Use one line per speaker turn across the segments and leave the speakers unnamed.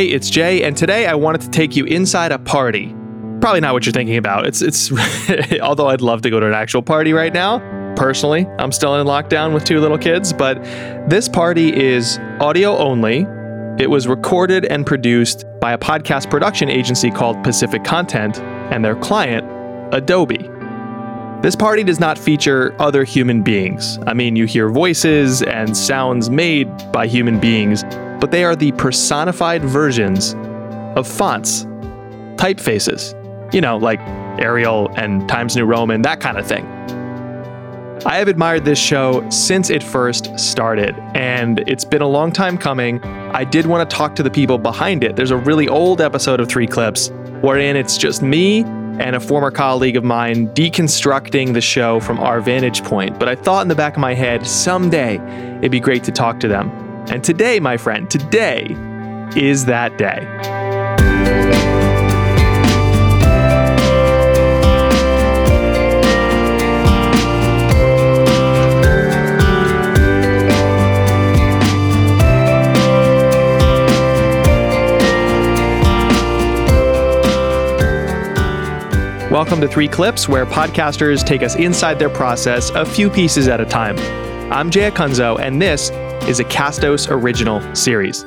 Hey, it's Jay, and today I wanted to take you inside a party. Probably not what you're thinking about. It's it's although I'd love to go to an actual party right now. Personally, I'm still in lockdown with two little kids, but this party is audio only. It was recorded and produced by a podcast production agency called Pacific Content and their client, Adobe. This party does not feature other human beings. I mean, you hear voices and sounds made by human beings, but they are the personified versions of fonts, typefaces, you know, like Arial and Times New Roman, that kind of thing. I have admired this show since it first started, and it's been a long time coming. I did want to talk to the people behind it. There's a really old episode of Three Clips wherein it's just me and a former colleague of mine deconstructing the show from our vantage point. But I thought in the back of my head, someday it'd be great to talk to them. And today, my friend, today is that day. Welcome to Three Clips, where podcasters take us inside their process a few pieces at a time. I'm Jay Acunzo, and this is a Castos original series.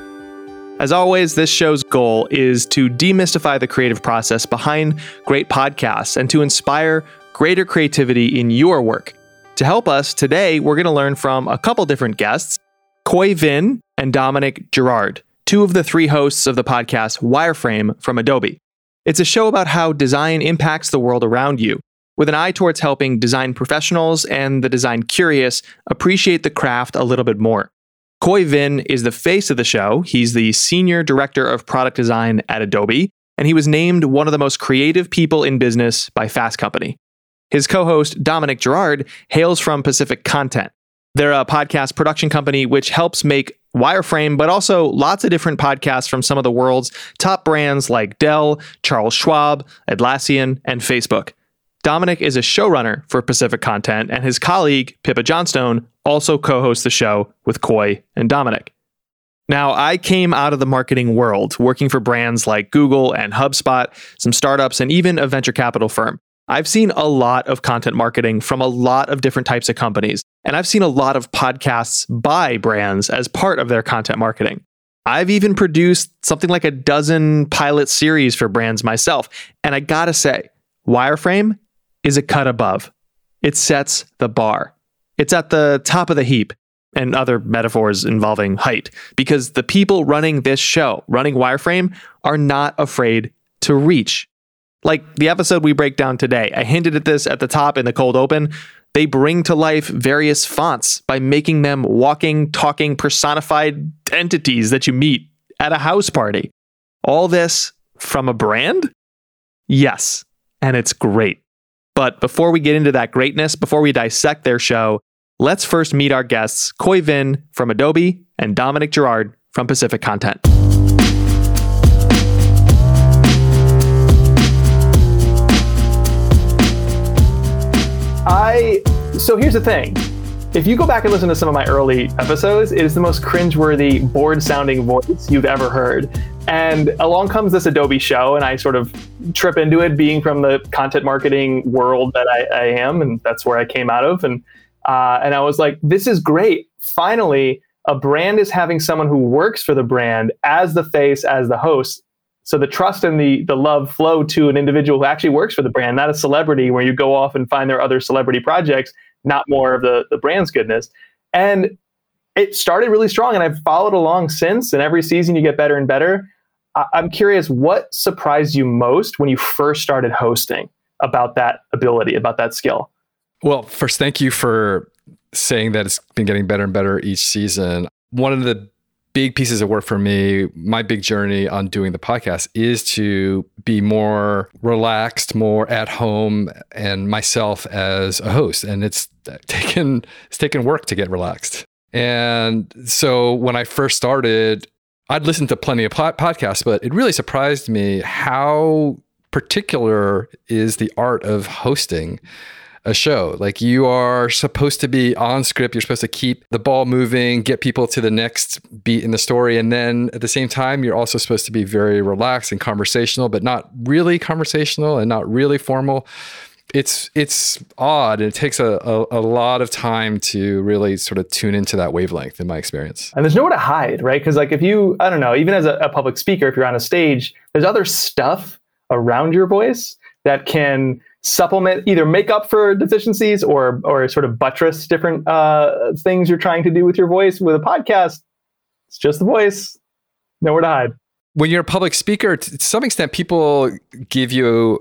As always, this show's goal is to demystify the creative process behind great podcasts and to inspire greater creativity in your work. To help us, today we're going to learn from a couple different guests Khoi Vinh and Dominic Girard, two of the three hosts of the podcast Wireframe from Adobe. It's a show about how design impacts the world around you, with an eye towards helping design professionals and the design curious appreciate the craft a little bit more. Khoi Vinh is the face of the show. He's the senior director of product design at Adobe, and he was named one of the most creative people in business by Fast Company. His co host, Dominic Girard, hails from Pacific Content. They're a podcast production company which helps make Wireframe, but also lots of different podcasts from some of the world's top brands like Dell, Charles Schwab, Atlassian, and Facebook. Dominic is a showrunner for Pacific Content, and his colleague, Pippa Johnstone, also co hosts the show with Khoi and Dominic. Now, I came out of the marketing world, working for brands like Google and HubSpot, some startups, and even a venture capital firm. I've seen a lot of content marketing from a lot of different types of companies, and I've seen a lot of podcasts by brands as part of their content marketing. I've even produced something like a dozen pilot series for brands myself, and I gotta say, Wireframe is a cut above. It sets the bar. It's at the top of the heap and other metaphors involving height because the people running this show, running Wireframe, are not afraid to reach. Like the episode we break down today, I hinted at this at the top in the cold open. They bring to life various fonts by making them walking, talking, personified entities that you meet at a house party. All this from a brand? Yes, and it's great. But before we get into that greatness, before we dissect their show, let's first meet our guests, Khoi Vinh from Adobe and Dominic Girard from Pacific Content. I so here's the thing. If you go back and listen to some of my early episodes, it is the most cringeworthy, bored sounding voice you've ever heard. And along comes this Adobe show, and I sort of trip into it, being from the content marketing world that I, I am, and that's where I came out of. And uh, and I was like, this is great. Finally, a brand is having someone who works for the brand as the face, as the host. So the trust and the the love flow to an individual who actually works for the brand, not a celebrity where you go off and find their other celebrity projects, not more of the the brand's goodness. And it started really strong, and I've followed along since. And every season, you get better and better. I'm curious, what surprised you most when you first started hosting about that ability, about that skill?
Well, first, thank you for saying that it's been getting better and better each season. One of the big pieces of work for me, my big journey on doing the podcast is to be more relaxed, more at home, and myself as a host. And it's taken it's taken work to get relaxed. And so when I first started, I'd listened to plenty of podcasts, but it really surprised me how particular is the art of hosting. a show. Like you are supposed to be on script, you're supposed to keep the ball moving, get people to the next beat in the story. And then at the same time, you're also supposed to be very relaxed and conversational, but not really conversational and not really formal. It's it's odd. and It takes a, a, a lot of time to really sort of tune into that wavelength in my experience.
And there's nowhere to hide, right? Because like if you, I don't know, even as a, a public speaker, if you're on a stage, there's other stuff around your voice that can supplement either make up for deficiencies or or sort of buttress different uh, things you're trying to do with your voice with a podcast it's just the voice nowhere to hide
when you're a public speaker to some extent people give you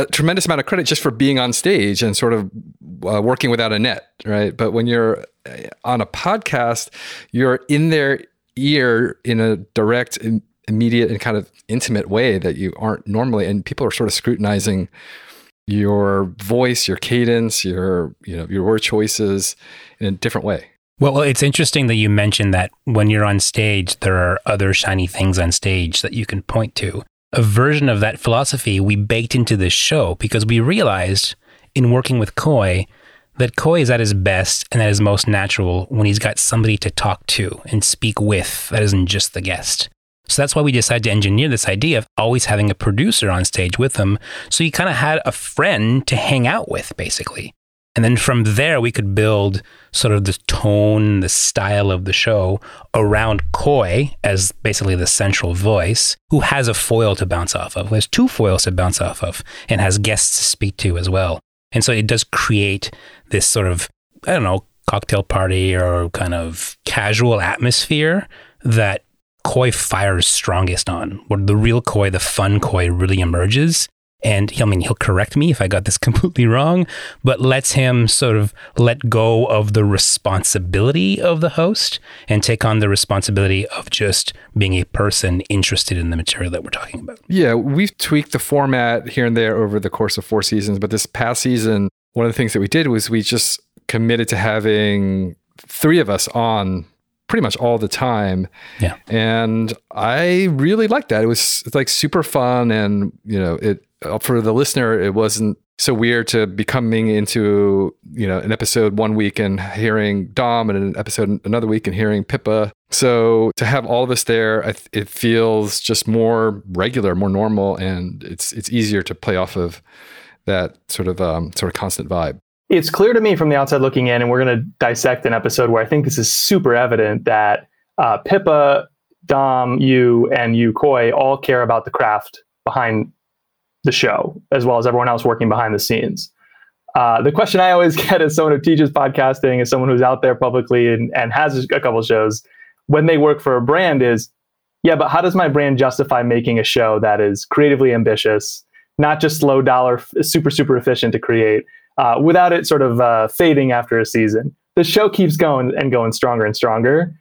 a tremendous amount of credit just for being on stage and sort of uh, working without a net right but when you're uh, on a podcast you're in their ear in a direct immediate and kind of intimate way that you aren't normally and people are sort of scrutinizing your voice, your cadence, your you know your word choices in a different way.
Well, it's interesting that you mentioned that when you're on stage, there are other shiny things on stage that you can point to. A version of that philosophy we baked into this show because we realized in working with Khoi that Khoi is at his best and at his most natural when he's got somebody to talk to and speak with that isn't just the guest. So that's why we decided to engineer this idea of always having a producer on stage with him. So you kind of had a friend to hang out with, basically. And then from there, we could build sort of the tone, the style of the show around Khoi as basically the central voice who has a foil to bounce off of, who has two foils to bounce off of, and has guests to speak to as well. And so it does create this sort of, I don't know, cocktail party or kind of casual atmosphere that Khoi fires strongest on, where the real Khoi, the fun Khoi, really emerges. And he, I mean, he'll correct me if I got this completely wrong, but lets him sort of let go of the responsibility of the host and take on the responsibility of just being a person interested in the material that we're talking about.
Yeah, we've tweaked the format here and there over the course of four seasons, but this past season, one of the things that we did was we just committed to having three of us on pretty much all the time.
Yeah.
And I really liked that. It was like super fun and, you know, it for the listener it wasn't so weird to be coming into, you know, an episode one week and hearing Dom and an episode another week and hearing Pippa. So to have all of us there, it feels just more regular, more normal and it's it's easier to play off of that sort of um, sort of constant vibe
it's clear to me from the outside looking in, and we're going to dissect an episode where I think this is super evident that uh, Pippa, Dom, you, and you, Khoi, all care about the craft behind the show, as well as everyone else working behind the scenes. Uh, the question I always get as someone who teaches podcasting, as someone who's out there publicly and, and has a couple shows, when they work for a brand is, yeah, but how does my brand justify making a show that is creatively ambitious, not just low dollar, super, super efficient to create, uh, without it sort of uh, fading after a season. The show keeps going and going stronger and stronger.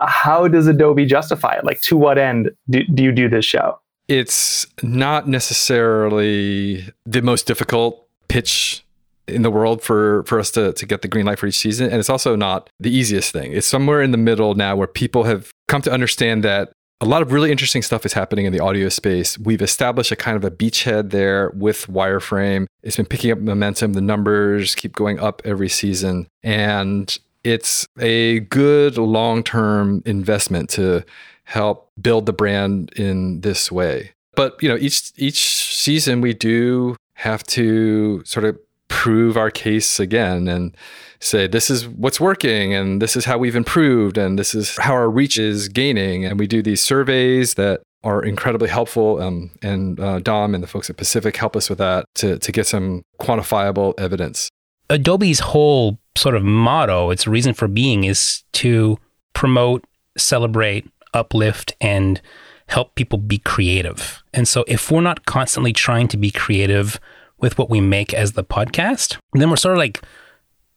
How does Adobe justify it? Like, to what end do, do you do this show?
It's not necessarily the most difficult pitch in the world for for us to to get the green light for each season and it's also not the easiest thing it's somewhere in the middle now where people have come to understand that a lot of really interesting stuff is happening in the audio space. We've established a kind of a beachhead there with Wireframe. It's been picking up momentum. The numbers keep going up every season. And it's a good long term investment to help build the brand in this way. But you know, each each season we do have to sort of prove our case again and say this is what's working and this is how we've improved and this is how our reach is gaining. And we do these surveys that are incredibly helpful um, and uh, dom and the folks at pacific help us with that to, to get some quantifiable evidence.
Adobe's whole sort of motto its reason for being is to promote celebrate uplift and help people be creative. And so if we're not constantly trying to be creative with what we make as the podcast, then we're sort of like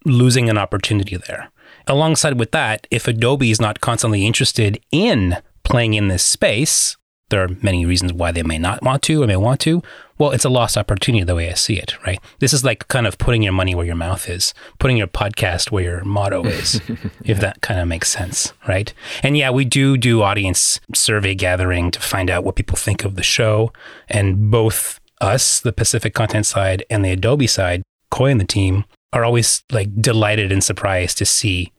losing an opportunity there. Alongside with that, if Adobe is not constantly interested in playing in this space, there are many reasons why they may not want to or may want to. Well, it's a lost opportunity the way I see it, right? This is like kind of putting your money where your mouth is, putting your podcast where your motto is, if that kind of makes sense, right? And yeah, we do do audience survey gathering to find out what people think of the show. And both us, the Pacific content side, and the Adobe side Khoi and the team are always like delighted and surprised to see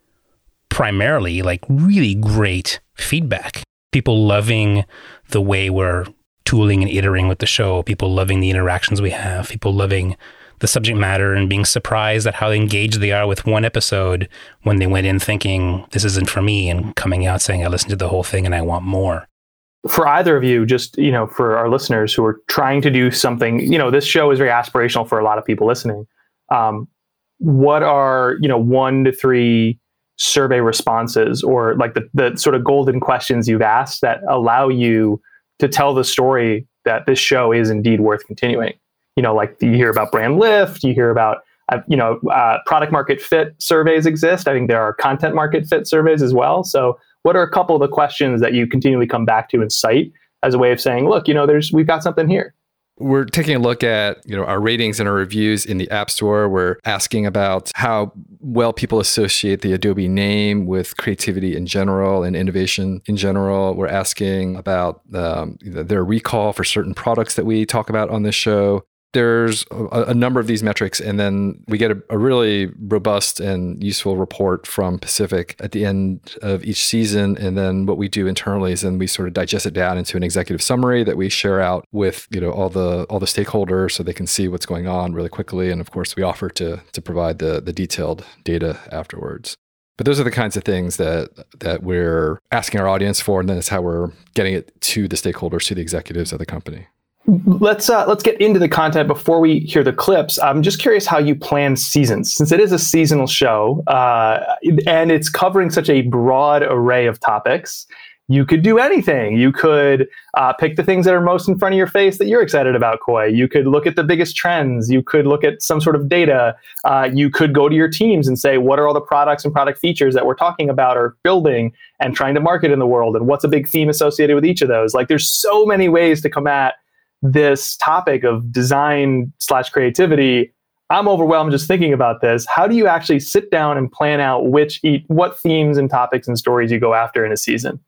primarily like really great feedback. People loving the way we're tooling and iterating with the show, people loving the interactions we have, people loving the subject matter and being surprised at how engaged they are with one episode when they went in thinking this isn't for me and coming out saying I listened to the whole thing and I want more.
For either of you, just you know, for our listeners who are trying to do something, you know, this show is very aspirational for a lot of people listening. Um, what are you know one to three survey responses or like the, the sort of golden questions you've asked that allow you to tell the story that this show is indeed worth continuing you know, like you hear about brand lift, you hear about, uh, you know, uh, product market fit surveys exist. I think there are content market fit surveys as well. So, what are a couple of the questions that you continually come back to and cite as a way of saying, look, you know, there's we've got something here?
We're taking a look at you know our ratings and our reviews in the App Store. We're asking about how well people associate the Adobe name with creativity in general and innovation in general. We're asking about um, their recall for certain products that we talk about on this show there's a, a, number of these metrics, and then we get a, a, really robust and useful report from Pacific at the end of each season. And then what we do internally is then we sort of digest it down into an executive summary that we share out with you know all the all the stakeholders so they can see what's going on really quickly. And of course, we offer to to provide the the detailed data afterwards. But those are the kinds of things that that we're asking our audience for, and then it's how we're getting it to the stakeholders, to the executives of the company
let's uh, let's get into the content before we hear the clips. I'm just curious how you plan seasons, since it is a seasonal show uh, and it's covering such a broad array of topics. You could do anything. You could uh, pick the things that are most in front of your face that you're excited about, Khoi. You could look at the biggest trends. You could look at some sort of data. Uh, you could go to your teams and say, what are all the products and product features that we're talking about or building and trying to market in the world? And what's a big theme associated with each of those? Like, there's so many ways to come at this topic of design slash creativity i'm overwhelmed just thinking about this. How do you actually sit down and plan out which eat what themes and topics and stories you go after in a season?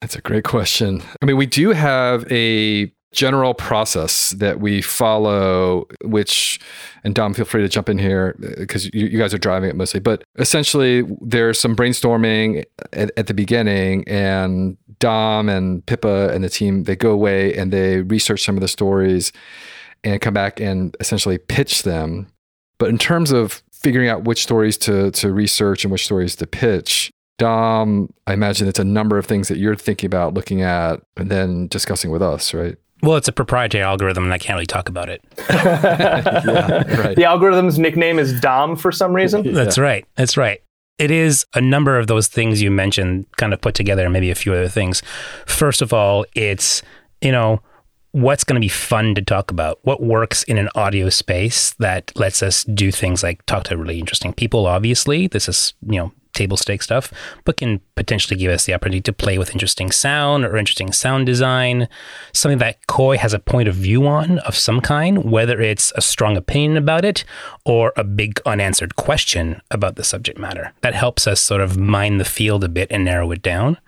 That's a great question. I mean we do have a general process that we follow, which, and Dom, feel free to jump in here uh, because you, you, guys are driving it mostly. But essentially, there's some brainstorming at, at, the beginning, and Dom and Pippa and the team they go away and they research some of the stories and come back and essentially pitch them. But in terms of figuring out which stories to to research and which stories to pitch, Dom, I imagine it's a number of things that you're thinking about, looking at, and then discussing with us, right?
Well, it's a proprietary algorithm, and I can't really talk about it.
yeah, right. The algorithm's nickname is Dom for some reason.
That's yeah. right. That's right. It is a number of those things you mentioned, kind of put together, and maybe a few other things. First of all, it's you know what's going to be fun to talk about what works in an audio space that lets us do things like talk to really interesting people obviously this is you know table stake stuff, but can potentially give us the opportunity to play with interesting sound or interesting sound design, something that Khoi has a point of view on of some kind, whether it's a strong opinion about it or a big unanswered question about the subject matter. That helps us sort of mine the field a bit and narrow it down.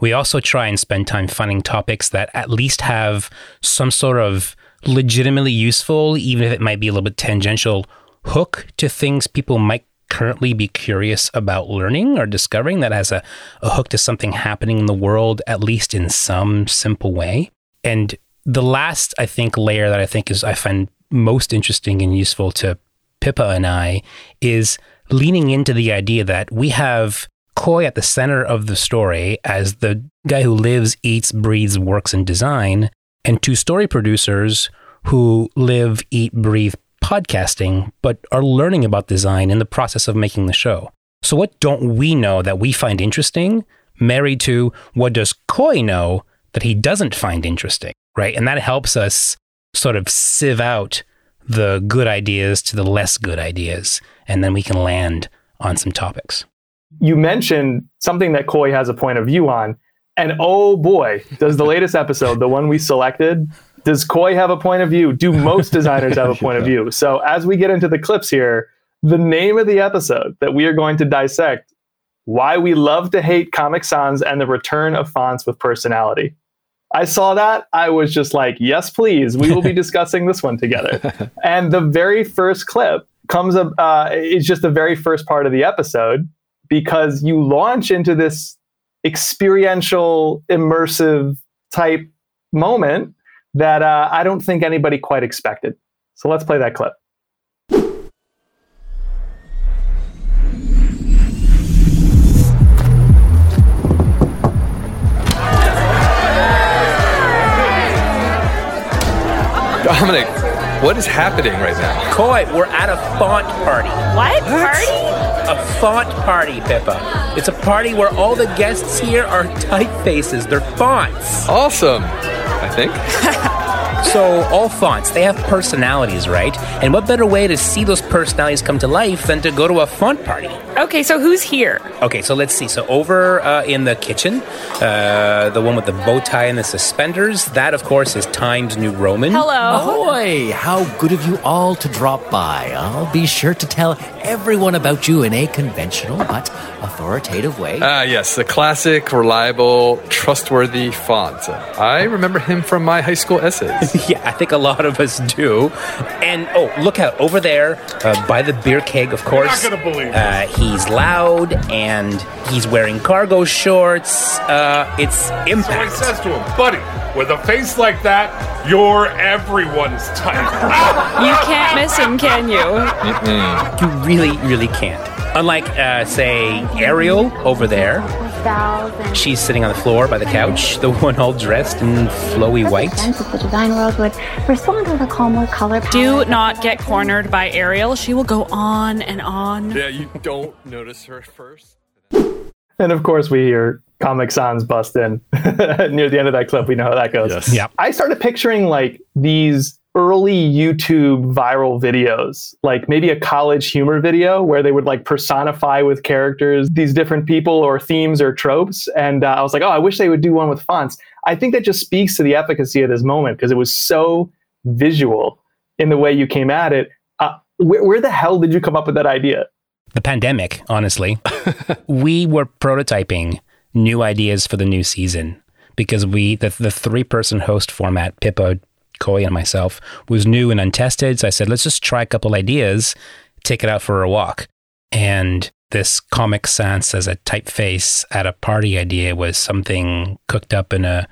We also try and spend time finding topics that at least have some sort of legitimately useful, even if it might be a little bit tangential, hook to things people might currently be curious about learning or discovering that has a, a hook to something happening in the world, at least in some simple way. And the last, I think, layer that I think is I find most interesting and useful to Pippa and I is leaning into the idea that we have Khoi at the center of the story as the guy who lives, eats, breathes, works in design, and two story producers who live, eat, breathe, podcasting, but are learning about design in the process of making the show. So, what don't we know that we find interesting, married to what does Khoi know that he doesn't find interesting, right? And that helps us sort of sieve out the good ideas to the less good ideas, and then we can land on some topics.
You mentioned something that Khoi has a point of view on. And oh boy, does the latest episode, the one we selected, does Khoi have a point of view? Do most designers have a point of view? So as we get into the clips here, the name of the episode that we are going to dissect why we love to hate Comic Sans and the return of fonts with personality. I saw that. I was just like, yes, please. We will be discussing this one together. and the very first clip comes up uh, is just the very first part of the episode because you launch into this experiential, immersive type moment that uh, I don't think anybody quite expected. So let's play that clip.
Dominic, what is happening right now?
Khoi, we're at a font party.
What? Party?
A font party, Pippa. It's a party where all the guests here are typefaces. They're fonts.
Awesome, I think.
So, all fonts, they have personalities, right? And what better way to see those personalities come to life than to go to a font party?
Okay, so who's here?
Okay, so let's see. So, over uh, in the kitchen, uh, the one with the bow tie and the suspenders, that, of course, is Times New Roman.
Hello.
Ahoy! How good of you all to drop by. I'll be sure to tell everyone about you in a conventional but authoritative way.
Ah, yes, the classic, reliable, trustworthy font. I remember him from my high school essays.
Yeah, I think a lot of us do. And oh, look out over there uh, by the beer keg, of course.
not gonna believe
uh, He's loud and he's wearing cargo shorts. Uh, it's
So I
impact.
says to him, buddy, with a face like that, you're everyone's type.
You can't miss him, can you?
You really, really can't. Unlike, uh, say, Arial over there. She's sitting on the floor by the couch, the one all dressed in flowy white.
Sense the design world would respond with a calmer color palette.
Do not get cornered by Arial. She will go on and on.
yeah, you don't notice her first.
And of course, we hear Comic Sans bust in near the end of that clip. We know how that goes.
Yes.
Yeah.
I started picturing like these early YouTube viral videos, like maybe a college humor video where they would like personify with characters these different people or themes or tropes. And uh, I was like, oh, I wish they would do one with fonts. I think that just speaks to the efficacy of this moment because it was so visual in the way you came at it. Uh, where, where the hell did you come up with that idea?
the pandemic, honestly, we were prototyping new ideas for the new season because we, the, the three person host format, Pippa, Khoi, and myself, was new and untested. So I said, let's just try a couple ideas, take it out for a walk. And this Comic Sans as a typeface at a party idea was something cooked up in a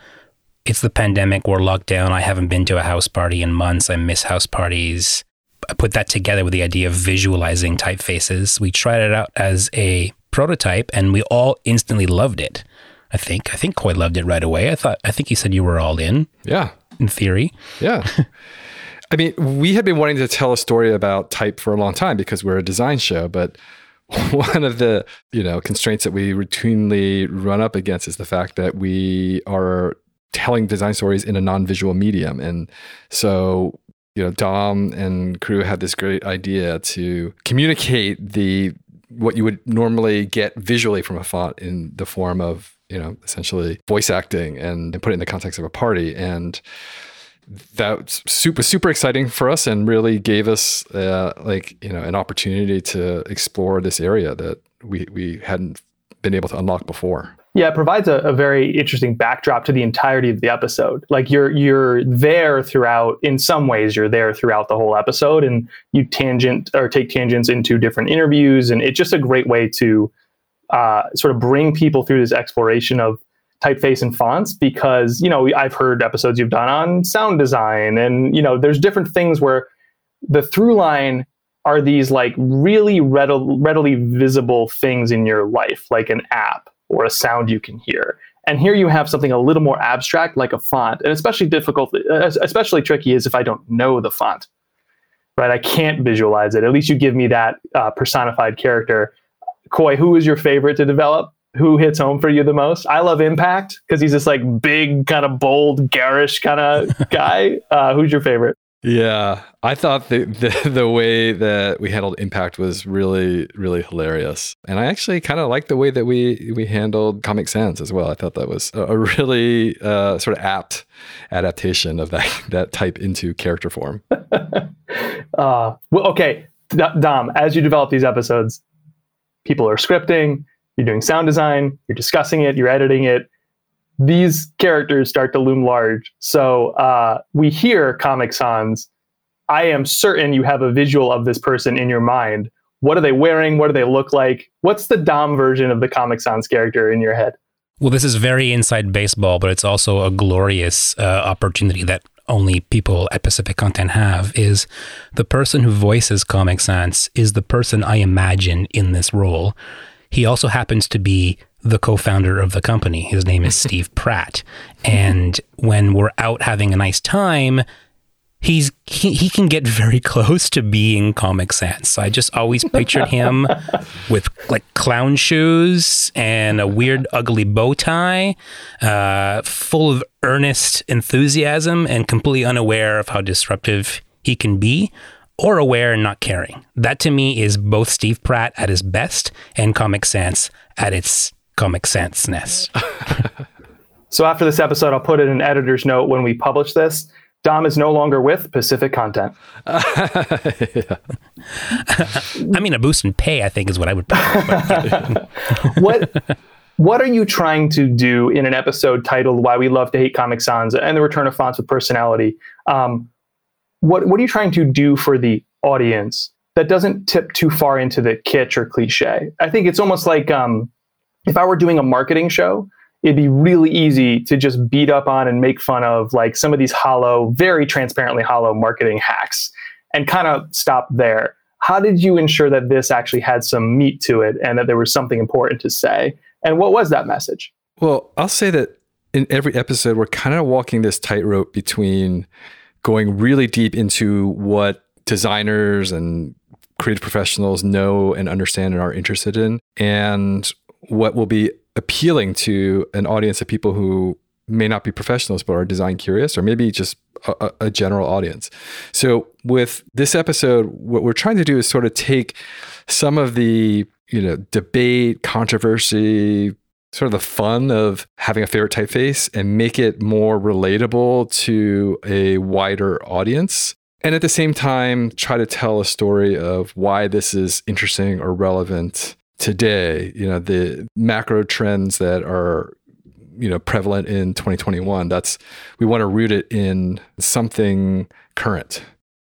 it's the pandemic, we're locked down. I haven't been to a house party in months. I miss house parties. I put that together with the idea of visualizing typefaces. We tried it out as a prototype and we all instantly loved it. I think. I think Khoi loved it right away. I thought I think he said you were all in,
Yeah,
in theory.
yeah. I mean, we had been wanting to tell a story about type for a long time because we're a design show, but one of the you know constraints that we routinely run up against is the fact that we are telling design stories in a non-visual medium and so you know dom and crew had this great idea to communicate the what you would normally get visually from a font in the form of you know essentially voice acting and, and put it in the context of a party. And that's super super exciting for us and really gave us uh, like you know an opportunity to explore this area that we we hadn't been able to unlock before
Yeah, it provides a, a very interesting backdrop to the entirety of the episode. Like you're you're there throughout. In some ways, you're there throughout the whole episode, and you tangent or take tangents into different interviews, and it's just a great way to uh, sort of bring people through this exploration of typeface and fonts. Because you know, I've heard episodes you've done on sound design, and you know, there's different things where the through line are these like really readily, readily visible things in your life, like an app or a sound you can hear. And here you have something a little more abstract, like a font, and especially difficult, especially tricky is if I don't know the font, right? I can't visualize it. At least you give me that uh, personified character. Khoi, who is your favorite to develop? Who hits home for you the most? I love Impact because he's this like big, kind of bold, garish kind of guy. Uh, who's your favorite?
Yeah, I thought the, the the way that we handled impact was really really hilarious, and I actually kind of liked the way that we we handled Comic Sans as well. I thought that was a, a really uh, sort of apt adaptation of that that type into character form.
Uh, well, okay, D- Dom, as you develop these episodes, people are scripting, you're doing sound design, you're discussing it, you're editing it. These characters start to loom large. So uh, we hear Comic Sans I am certain you have a visual of this person in your mind. What are they wearing? What do they look like? What's the Dom version of the Comic Sans character in your head?
Well, this is very inside baseball, but it's also a glorious uh, opportunity that only people at Pacific Content have is the person who voices Comic Sans is the person I imagine in this role. He also happens to be the co-founder of the company. His name is Steve Pratt. And when we're out having a nice time, he's he, he can get very close to being Comic Sans. I just always pictured him with like clown shoes and a weird, ugly bow tie, uh, full of earnest enthusiasm and completely unaware of how disruptive he can be. Or aware and not caring. That to me is both Steve Pratt at his best and Comic Sans at its Comic Sans-ness.
so after this episode, I'll put in an editor's note when we publish this Dom is no longer with Pacific Content. I
mean, a boost in pay, I think, is what I would.
what What are you trying to do in an episode titled "Why We Love to Hate Comic Sans" and the return of fonts with personality? Um, what What are you trying to do for the audience that doesn't tip too far into the kitsch or cliche? I think it's almost like um, if I were doing a marketing show it'd be really easy to just beat up on and make fun of like some of these hollow, very transparently hollow marketing hacks and kind of stop there. How did you ensure that this actually had some meat to it and that there was something important to say? And what was that message?
Well, I'll say that in every episode, we're kind of walking this tightrope between going really deep into what designers and creative professionals know and understand and are interested in, and what will be appealing to an audience of people who may not be professionals but are design curious or maybe just a, a, general audience. So with this episode what we're trying to do is sort of take some of the you know debate controversy sort of the fun of having a favorite typeface and make it more relatable to a wider audience and at the same time try to tell a story of why this is interesting or relevant today, you know, the macro trends that are you know prevalent in 2021 that's we want to root it in something current.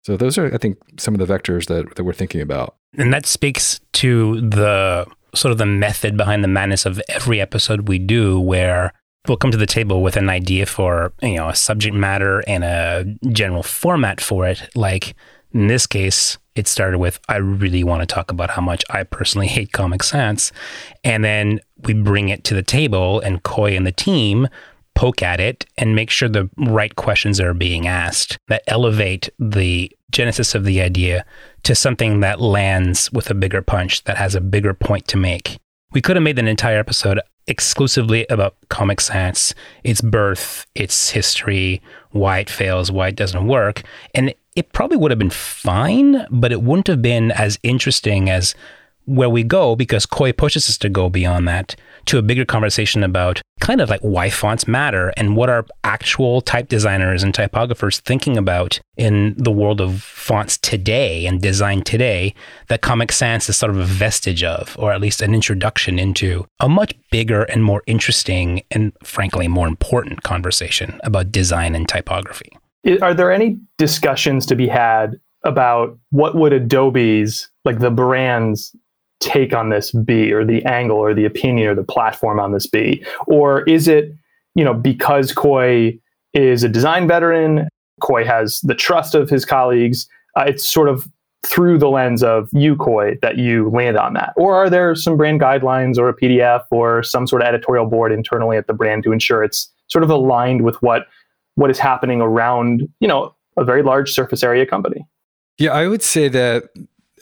So those are i think some of the vectors that, that we're thinking about.
And that speaks to the sort of the method behind the madness of every episode we do where we'll come to the table with an idea for you know a subject matter and a general format for it. Like in this case, it started with I really want to talk about how much I personally hate Comic Sans. And then we bring it to the table, and Khoi and the team poke at it and make sure the right questions are being asked that elevate the genesis of the idea to something that lands with a bigger punch, that has a bigger point to make. We could have made an entire episode exclusively about Comic Sans, its birth, its history, why it fails, why it doesn't work. And it probably would have been fine, but it wouldn't have been as interesting as where we go because Khoi pushes us to go beyond that to a bigger conversation about kind of like why fonts matter and what are actual type designers and typographers thinking about in the world of fonts today and design today that Comic Sans is sort of a vestige of, or at least an introduction into a much bigger and more interesting and frankly more important conversation about design and typography.
Are there any discussions to be had about what would Adobe's, like the brand's take on this be, or the angle, or the opinion, or the platform on this be? Or is it, you know, because Khoi is a design veteran, Khoi has the trust of his colleagues, uh, it's sort of through the lens of you, Khoi, that you land on that? Or are there some brand guidelines or a PDF or some sort of editorial board internally at the brand to ensure it's sort of aligned with what what is happening around, you know, a very large surface area company.
Yeah, I would say that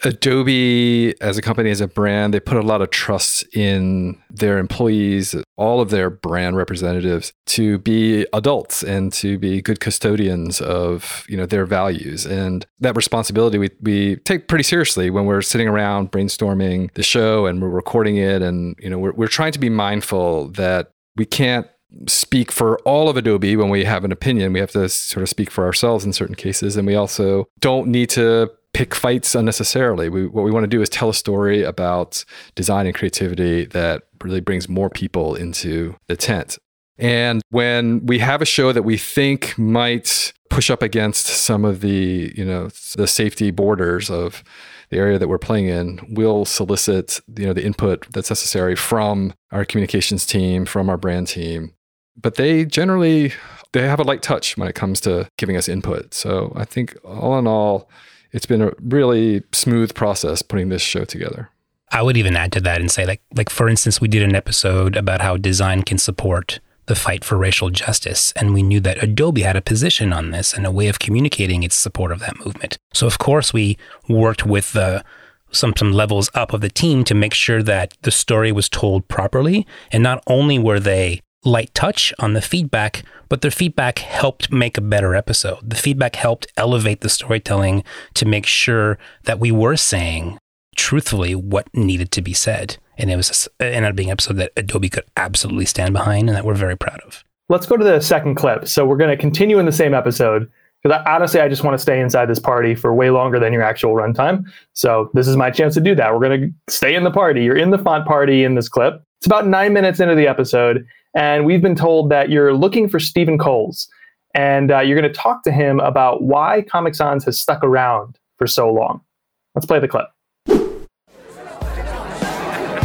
Adobe as a company, as a brand, they put a lot of trust in their employees, all of their brand representatives to be adults and to be good custodians of, you know, their values. And that responsibility we, we take pretty seriously when we're sitting around brainstorming the show and we're recording it. And, you know, we're, we're trying to be mindful that we can't speak for all of Adobe when we have an opinion. We have to sort of speak for ourselves in certain cases. And we also don't need to pick fights unnecessarily. We, what we want to do is tell a story about design and creativity that really brings more people into the tent. And when we have a show that we think might push up against some of the, you know, the safety borders of the area that we're playing in, we'll solicit, you know, the input that's necessary from our communications team, from our brand team. But they generally they have a light touch when it comes to giving us input. So I think all in all, it's been a really smooth process putting this show together.
I would even add to that and say, like, like for instance, we did an episode about how design can support the fight for racial justice, and we knew that Adobe had a position on this and a way of communicating its support of that movement. So, of course, we worked with the some some levels up of the team to make sure that the story was told properly, and not only were they light touch on the feedback, but their feedback helped make a better episode. The feedback helped elevate the storytelling to make sure that we were saying truthfully what needed to be said. And it was it ended up being an episode that Adobe could absolutely stand behind and that we're very proud of.
Let's go to the second clip. So we're going to continue in the same episode because honestly, I just want to stay inside this party for way longer than your actual runtime. So this is my chance to do that. We're going to stay in the party. You're in the font party in this clip. It's about nine minutes into the episode, and we've been told that you're looking for Stephen Coles, and uh, you're going to talk to him about why Comic Sans has stuck around for so long. Let's play the clip.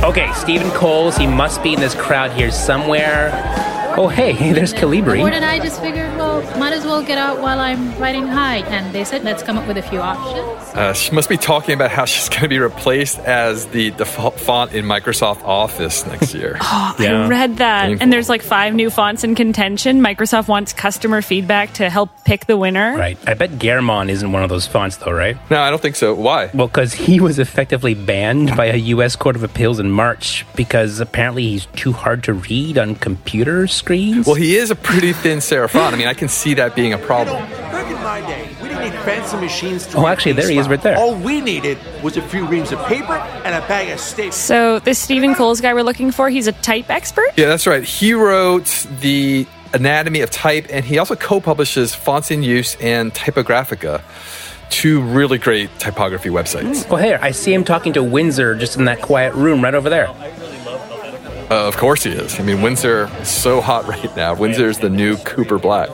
Okay, Stephen Coles, he must be in this crowd here somewhere. Oh, hey, there's Calibri.
Gordon and I just figured, well, might as well get out while I'm riding high. And they said, let's come up with a few options.
Uh, she must be talking about how she's going to be replaced as the default font in Microsoft Office next year.
oh, yeah. I read that. Painful. And there's like five new fonts in contention. Microsoft wants customer feedback to help pick the winner.
Right. I bet Garamond isn't one of those fonts, though, right?
No, I don't think so. Why?
Well, because he was effectively banned by a U.S. Court of Appeals in March because apparently he's too hard to read on computers screens?
Well, he is a pretty thin serif font. I mean, I can see that being a problem.
Back in my day, we didn't need fancy machines to
Oh, actually, there he is right there.
All we needed was a few reams of paper and a bag of staples.
So, this Stephen Coles guy we're looking for, he's a type expert?
Yeah, that's right. He wrote the Anatomy of Type, and he also co publishes Fonts in Use and Typographica two really great typography websites.
Oh, well, here, I see him talking to Windsor just in that quiet room right over there.
Uh, of course he is. I mean, Windsor is so hot right now. Windsor is the new Cooper Black.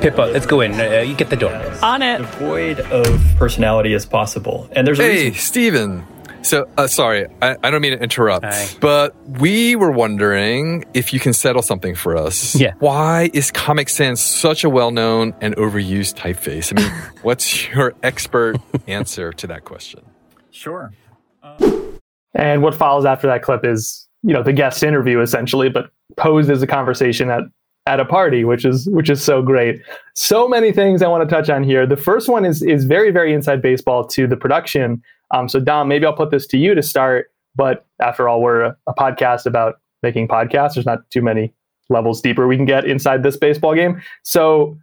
Pippa, let's go in. Uh, you get the door.
On it.
Devoid of personality as possible. And there's a
hey,
reason.
Stephen. So, uh, sorry, I, I, don't mean to interrupt,
Hi.
but we were wondering if you can settle something for us.
Yeah.
Why is Comic Sans such a well known and overused typeface? I mean, what's your expert answer to that question?
Sure.
And what follows after that clip is, you know, the guest interview essentially, but posed as a conversation at at a party, which is which is so great. So many things I want to touch on here. The first one is is very very inside baseball to the production. Um, so Dom, maybe I'll put this to you to start. But after all, we're a, a podcast about making podcasts. There's not too many levels deeper we can get inside this baseball game. So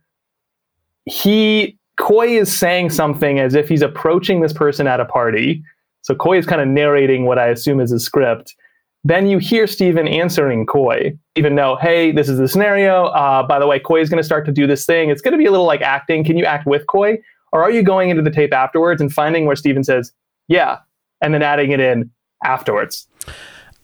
he Khoi is saying something as if he's approaching this person at a party. So Khoi is kind of narrating what I assume is a script. Then you hear Stephen answering Khoi, even though, hey, this is the scenario. Uh, by the way, Khoi is going to start to do this thing. It's going to be a little like acting. Can you act with Khoi? Or are you going into the tape afterwards and finding where Stephen says, yeah, and then adding it in afterwards?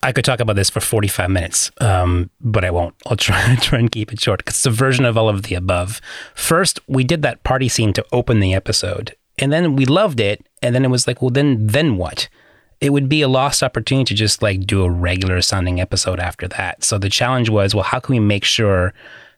I could talk about this for 45 minutes, um, but I won't. I'll try, try and keep it short because it's a version of all of the above. First, we did that party scene to open the episode, and then we loved it. And then it was like, well, then then what? It would be a lost opportunity to just like do a regular sounding episode after that. So the challenge was, well, how can we make sure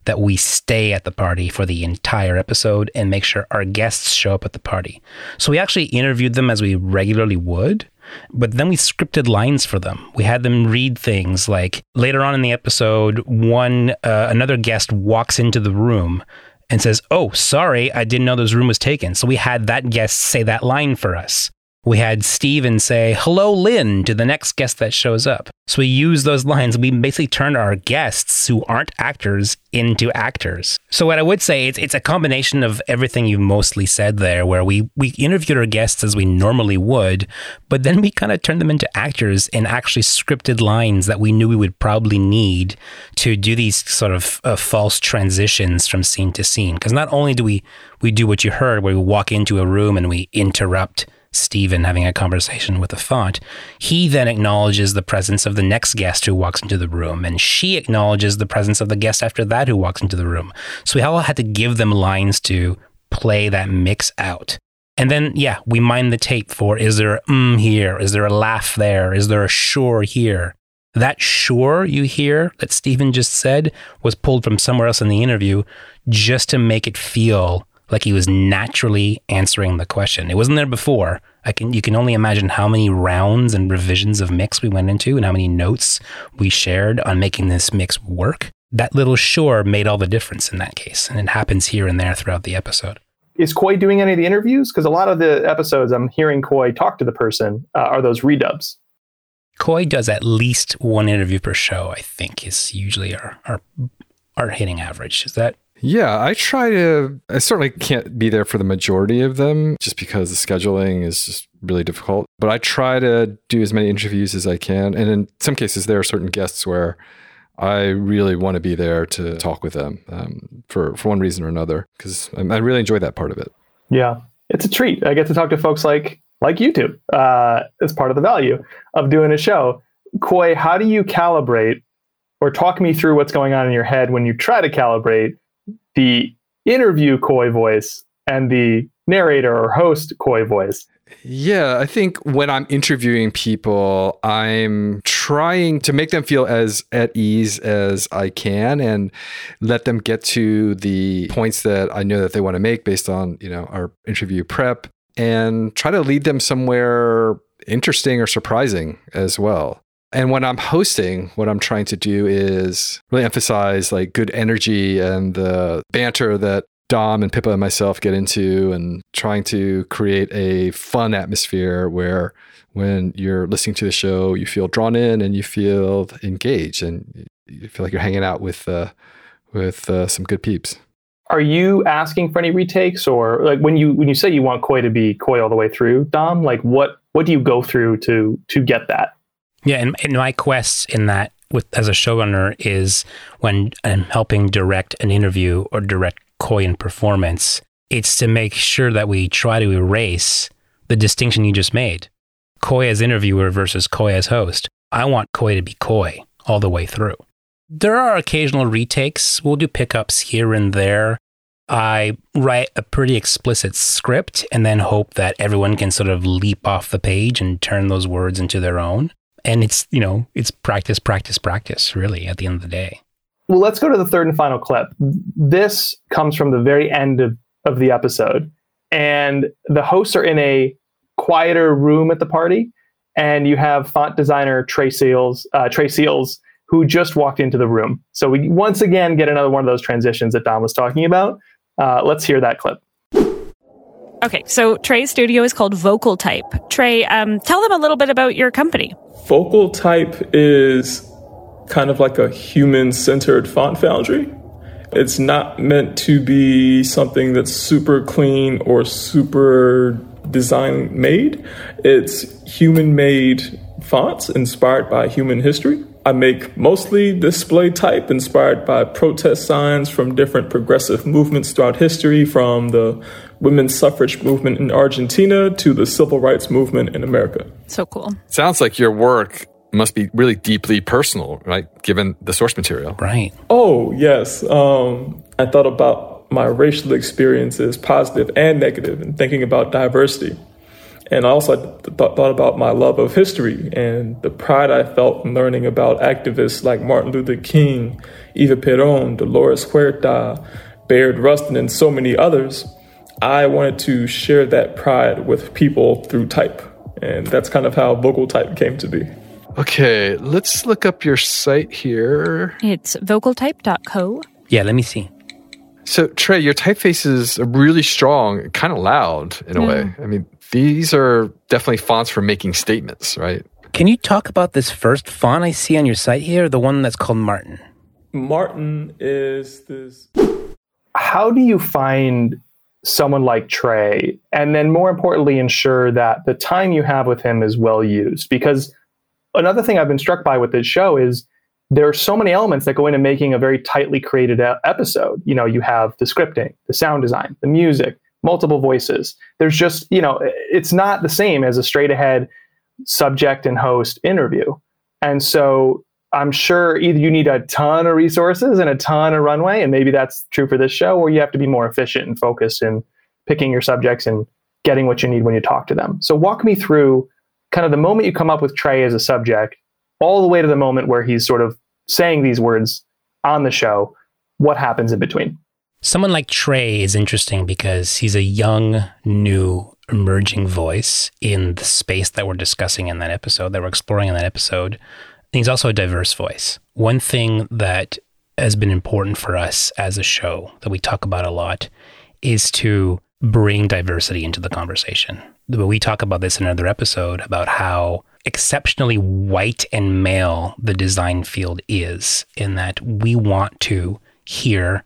that we stay at the party for the entire episode and make sure our guests show up at the party? So we actually interviewed them as we regularly would. But then we scripted lines for them. We had them read things like later on in the episode, one uh, another guest walks into the room and says, "Oh, sorry, I didn't know this room was taken." So we had that guest say that line for us. We had Stephen say, Hello, Lynn, to the next guest that shows up. So we use those lines. We basically turned our guests who aren't actors into actors. So what I would say it's it's a combination of everything you mostly said there, where we we interviewed our guests as we normally would, but then we kind of turned them into actors and actually scripted lines that we knew we would probably need to do these sort of uh, false transitions from scene to scene. Because not only do we we do what you heard, where we walk into a room and we interrupt Stephen having a conversation with the font, he then acknowledges the presence of the next guest who walks into the room, and she acknowledges the presence of the guest after that who walks into the room. So we all had to give them lines to play that mix out. And then, yeah, we mine the tape for is there a mm here? Is there a laugh there? Is there a sure here? That sure you hear that Stephen just said was pulled from somewhere else in the interview just to make it feel like he was naturally answering the question. It wasn't there before. I can you can only imagine how many rounds and revisions of mix we went into and how many notes we shared on making this mix work. That little sure made all the difference in that case, and it happens here and there throughout the episode.
Is Khoi doing any of the interviews? Because a lot of the episodes I'm hearing Khoi talk to the person uh, are those redubs.
Khoi does at least one interview per show. I think is usually our our our hitting average. Is that
yeah, I try to. I certainly can't be there for the majority of them just because the scheduling is just really difficult. But I try to do as many interviews as I can. And in some cases, there are certain guests where I really want to be there to talk with them um, for, for one reason or another because I really enjoy that part of it.
Yeah, it's a treat. I get to talk to folks like like YouTube. Uh, as part of the value of doing a show. Khoi, how do you calibrate or talk me through what's going on in your head when you try to calibrate the interview Khoi voice and the narrator or host Khoi voice.
Yeah, I think when I'm interviewing people, I'm trying to make them feel as at ease as I can and let them get to the points that I know that they want to make based on, you know, our interview prep and try to lead them somewhere interesting or surprising as well. And when I'm hosting, what I'm trying to do is really emphasize like good energy and the banter that Dom and Pippa and myself get into and trying to create a fun atmosphere where when you're listening to the show, you feel drawn in and you feel engaged and you feel like you're hanging out with uh, with uh, some good peeps.
Are you asking for any retakes or like when you when you say you want Khoi to be Khoi all the way through, Dom, like what what do you go through to to get that?
Yeah, and, and my quest in that with as a showrunner is when I'm helping direct an interview or direct Khoi in performance, it's to make sure that we try to erase the distinction you just made. Khoi as interviewer versus Khoi as host. I want Khoi to be Khoi all the way through. There are occasional retakes. We'll do pickups here and there. I write a pretty explicit script and then hope that everyone can sort of leap off the page and turn those words into their own and it's you know it's practice practice practice really at the end of the day.
Well let's go to the third and final clip. This comes from the very end of, of the episode. And the hosts are in a quieter room at the party. And you have font designer trey seals uh, trey seals who just walked into the room. So we once again get another one of those transitions that don was talking about. Uh, let's hear that clip
Okay, so Trey's studio is called Vocal Type. Trey, um, tell them a little bit about your company.
Vocal Type is kind of like a human centered font foundry. It's not meant to be something that's super clean or super design made. It's human made fonts inspired by human history. I make mostly display type inspired by protest signs from different progressive movements throughout history, from the women's suffrage movement in Argentina to the civil rights movement in America.
So cool.
Sounds like your work must be really deeply personal, right? Given the source material.
Right.
Oh, yes. Um, I thought about my racial experiences, positive and negative, and thinking about diversity. And I also th- thought about my love of history and the pride I felt in learning about activists like Martin Luther King, Eva Peron, Dolores Huerta, Bayard Rustin, and so many others. I wanted to share that pride with people through type. And that's kind of how vocal type came to be.
Okay, let's look up your site here.
It's vocaltype.co.
Yeah, let me see.
So, Trey, your typeface is really strong, kind of loud in a yeah. way. I mean, these are definitely fonts for making statements, right?
Can you talk about this first font I see on your site here, the one that's called Martin?
Martin is this.
How do you find someone like Trey, and then more importantly, ensure that the time you have with him is well used. Because another thing I've been struck by with this show is there are so many elements that go into making a very tightly created episode. You know, you have the scripting, the sound design, the music, multiple voices. There's just, you know, it's not the same as a straight ahead subject and host interview. And so I'm sure either you need a ton of resources and a ton of runway, and maybe that's true for this show, or you have to be more efficient and focused in picking your subjects and getting what you need when you talk to them. So walk me through kind of the moment you come up with Trey as a subject, all the way to the moment where he's sort of saying these words on the show. What happens in between?
Someone like Trey is interesting because he's a young, new, emerging voice in the space that we're discussing in that episode, that we're exploring in that episode. He's also a diverse voice. One thing that has been important for us as a show that we talk about a lot is to bring diversity into the conversation. We talk about this in another episode about how exceptionally white and male the design field is, in that we want to hear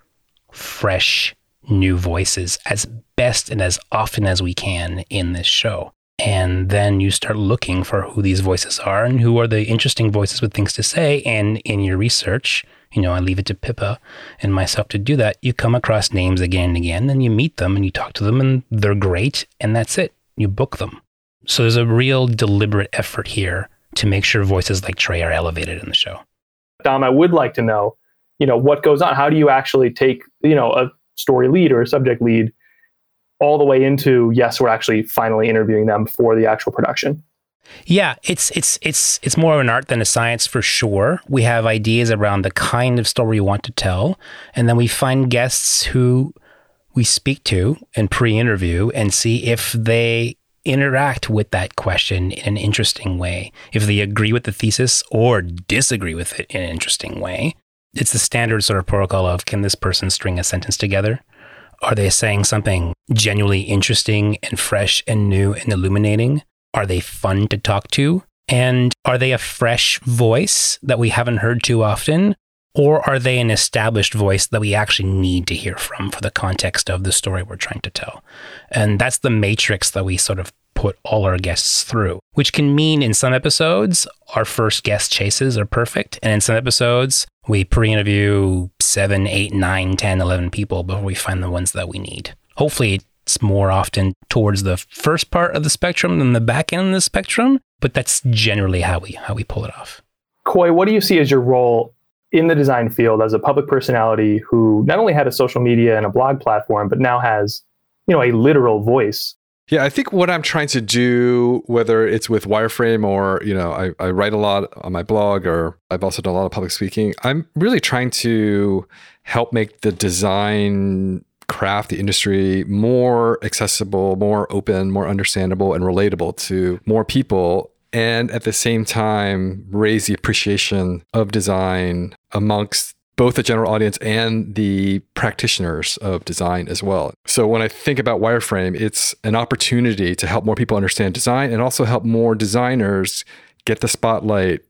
fresh, new voices as best and as often as we can in this show. And then you start looking for who these voices are and who are the interesting voices with things to say. And in your research, you know, I leave it to Pippa and myself to do that. You come across names again and again, and you meet them and you talk to them, and they're great. And that's it. You book them. So there's a real deliberate effort here to make sure voices like Trey are elevated in the show.
Dom, I would like to know you know what goes on how do you actually take you know a story lead or a subject lead all the way into yes we're actually finally interviewing them for the actual production
yeah, it's it's it's it's more of an art than a science for sure. We have ideas around the kind of story we want to tell, and then we find guests who we speak to and pre-interview and see if they interact with that question in an interesting way, if they agree with the thesis or disagree with it in an interesting way it's the standard sort of protocol of can this person string a sentence together? Are they saying something genuinely interesting and fresh and new and illuminating? Are they fun to talk to? And are they a fresh voice that we haven't heard too often? Or are they an established voice that we actually need to hear from for the context of the story we're trying to tell? And that's the matrix that we sort of put all our guests through, which can mean in some episodes, our first guest chases are perfect. And in some episodes, we pre interview seven, eight, nine, 10, 11 people before we find the ones that we need. Hopefully, it's more often towards the first part of the spectrum than the back end of the spectrum, but that's generally how we how we pull it off.
Khoi, what do you see as your role in the design field as a public personality who not only had a social media and a blog platform, but now has, you know, a literal voice
yeah, I think what I'm trying to do, whether it's with Wireframe or, you know, I, I write a lot on my blog or I've also done a lot of public speaking, I'm really trying to help make the design craft, the industry more accessible, more open, more understandable, and relatable to more people. And at the same time, raise the appreciation of design amongst both the general audience and the practitioners of design as well. So when I think about Wireframe, it's an opportunity to help more people understand design and also help more designers get the spotlight,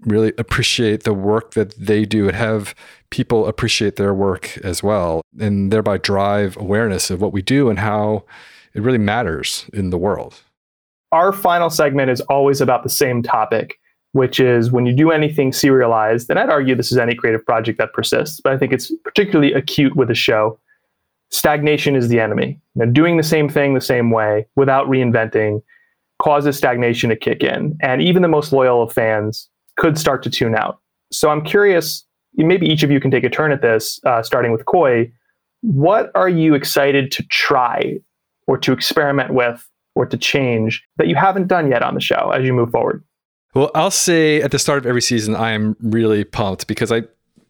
really appreciate the work that they do and have people appreciate their work as well and thereby drive awareness of what we do and how it really matters in the world.
Our final segment is always about the same topic which is when you do anything serialized, and I'd argue this is any creative project that persists, but I think it's particularly acute with a show. Stagnation is the enemy. Doing the same thing the same way without reinventing causes stagnation to kick in. And even the most loyal of fans could start to tune out. So I'm curious, maybe each of you can take a turn at this, uh, starting with Khoi. What are you excited to try or to experiment with or to change that you haven't done yet on the show as you move forward?
Well, I'll say at the start of every season, I am really pumped because I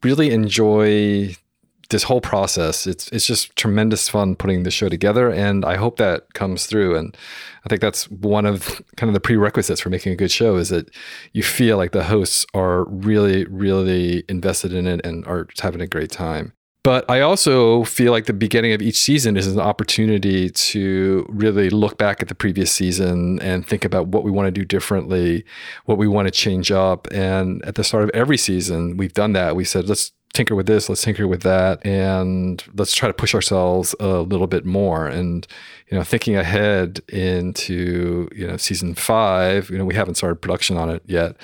really enjoy this whole process. It's it's just tremendous fun putting the show together, and I hope that comes through. And I think that's one of kind of the prerequisites for making a good show is that you feel like the hosts are really, really invested in it and are having a great time. But I also feel like the beginning of each season is an opportunity to really look back at the previous season and think about what we want to do differently, what we want to change up. And at the start of every season, we've done that. We said, let's tinker with this, let's tinker with that, and let's try to push ourselves a little bit more. And you know, thinking ahead into you know season five, you know, we haven't started production on it yet,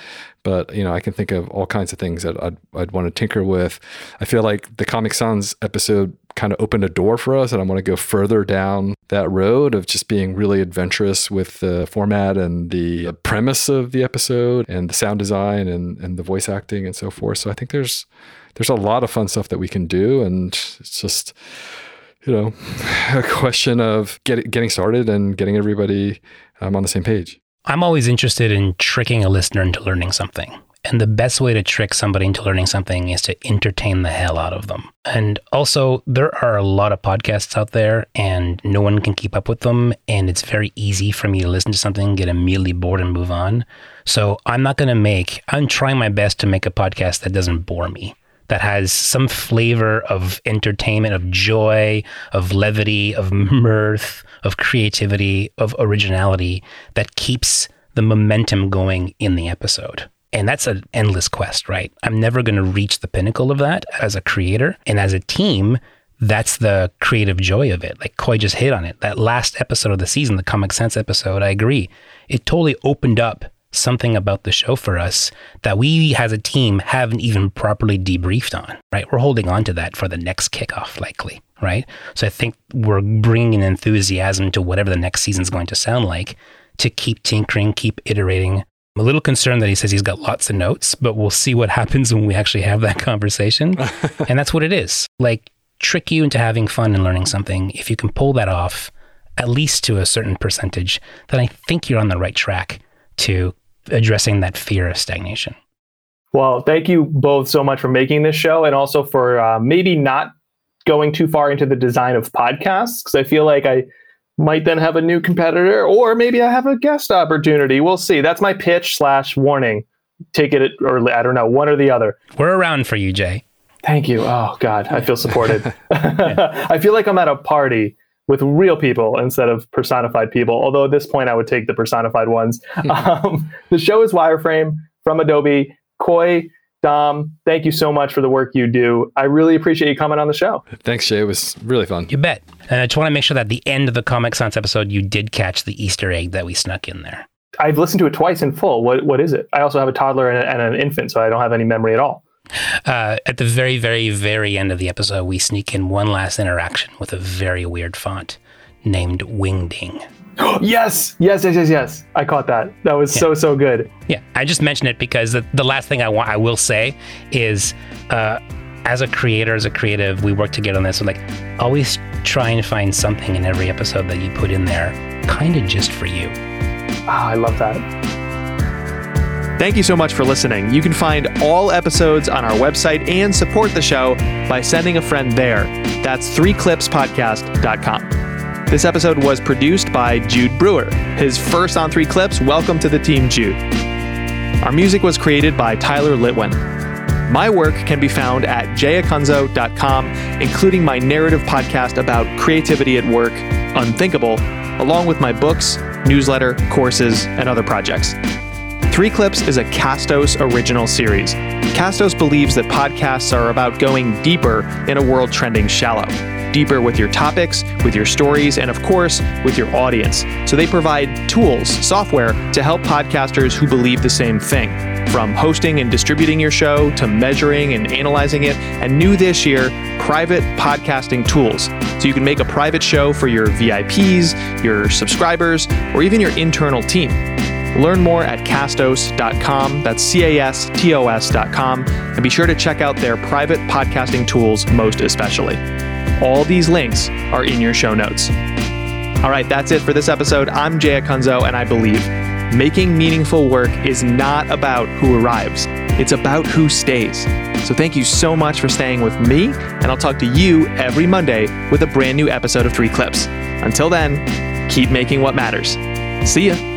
but you know, I can think of all kinds of things that I'd I'd want to tinker with. I feel like the Comic Sans episode kind of opened a door for us, and I want to go further down that road of just being really adventurous with the format and the premise of the episode and the sound design and and the voice acting and so forth. So I think there's there's a lot of fun stuff that we can do, and it's just you know a question of get, getting started and getting everybody um, on the same page.
I'm always interested in tricking a listener into learning something. And the best way to trick somebody into learning something is to entertain the hell out of them. And also, there are a lot of podcasts out there, and no one can keep up with them. And it's very easy for me to listen to something, get immediately bored, and move on. So I'm not going to make, I'm trying my best to make a podcast that doesn't bore me that has some flavor of entertainment, of joy, of levity, of mirth, of creativity, of originality that keeps the momentum going in the episode. And that's an endless quest, right? I'm never going to reach the pinnacle of that as a creator. And as a team, that's the creative joy of it. Like Khoi just hit on it. That last episode of the season, the Comic Sans episode, I agree. It totally opened up something about the show for us that we as a team haven't even properly debriefed on, right? We're holding on to that for the next kickoff, likely, right? So I think we're bringing enthusiasm to whatever the next season's going to sound like to keep tinkering, keep iterating. I'm a little concerned that he says he's got lots of notes, but we'll see what happens when we actually have that conversation. and that's what it is. Like, trick you into having fun and learning something. If you can pull that off, at least to a certain percentage, then I think you're on the right track to addressing that fear of stagnation.
Well, thank you both so much for making this show and also for uh, maybe not going too far into the design of podcasts because I feel like I might then have a new competitor or maybe I have a guest opportunity. We'll see. That's my pitch slash warning. Take it or I don't know, one or the other.
We're around for you, Jay.
Thank you. Oh God, I feel supported. I feel like I'm at a party with real people instead of personified people. Although at this point, I would take the personified ones. um, the show is Wireframe from Adobe. Khoi, Dom, thank you so much for the work you do. I really appreciate you coming on the show.
Thanks, Jay. It was really fun.
You bet. And I just want to make sure that at the end of the Comic Sans episode, you did catch the Easter egg that we snuck in there.
I've listened to it twice in full. What What is it? I also have a toddler and, a, and an infant, so I don't have any memory at all.
Uh, at the very, very, very end of the episode, we sneak in one last interaction with a very weird font named Wingding.
yes, yes, yes, yes, yes. I caught that. That was yeah. so, so good.
Yeah, I just mentioned it because the, the last thing I want, I will say is, uh, as a creator, as a creative, we work together on this. So like, always try and find something in every episode that you put in there, kind of just for you.
Ah, I love that.
Thank you so much for listening. You can find all episodes on our website and support the show by sending a friend there. That's threeclipspodcast.com. This episode was produced by Jude Brewer. His first on three clips. Welcome to the team, Jude. Our music was created by Tyler Litwin. My work can be found at jayacunzo.com, including my narrative podcast about creativity at work, Unthinkable, along with my books, newsletter, courses, and other projects. Three Clips is a Castos original series. Castos believes that podcasts are about going deeper in a world trending shallow deeper with your topics, with your stories, and of course, with your audience. So they provide tools, software to help podcasters who believe the same thing. From hosting and distributing your show to measuring and analyzing it, and new this year, private podcasting tools. So you can make a private show for your VIPs, your subscribers, or even your internal team. Learn more at castos.com. That's C A S T O S.com. And be sure to check out their private podcasting tools most especially. All these links are in your show notes. All right, that's it for this episode. I'm Jay Acunzo, and I believe making meaningful work is not about who arrives, it's about who stays. So thank you so much for staying with me, and I'll talk to you every Monday with a brand new episode of Three Clips. Until then, keep making what matters. See ya.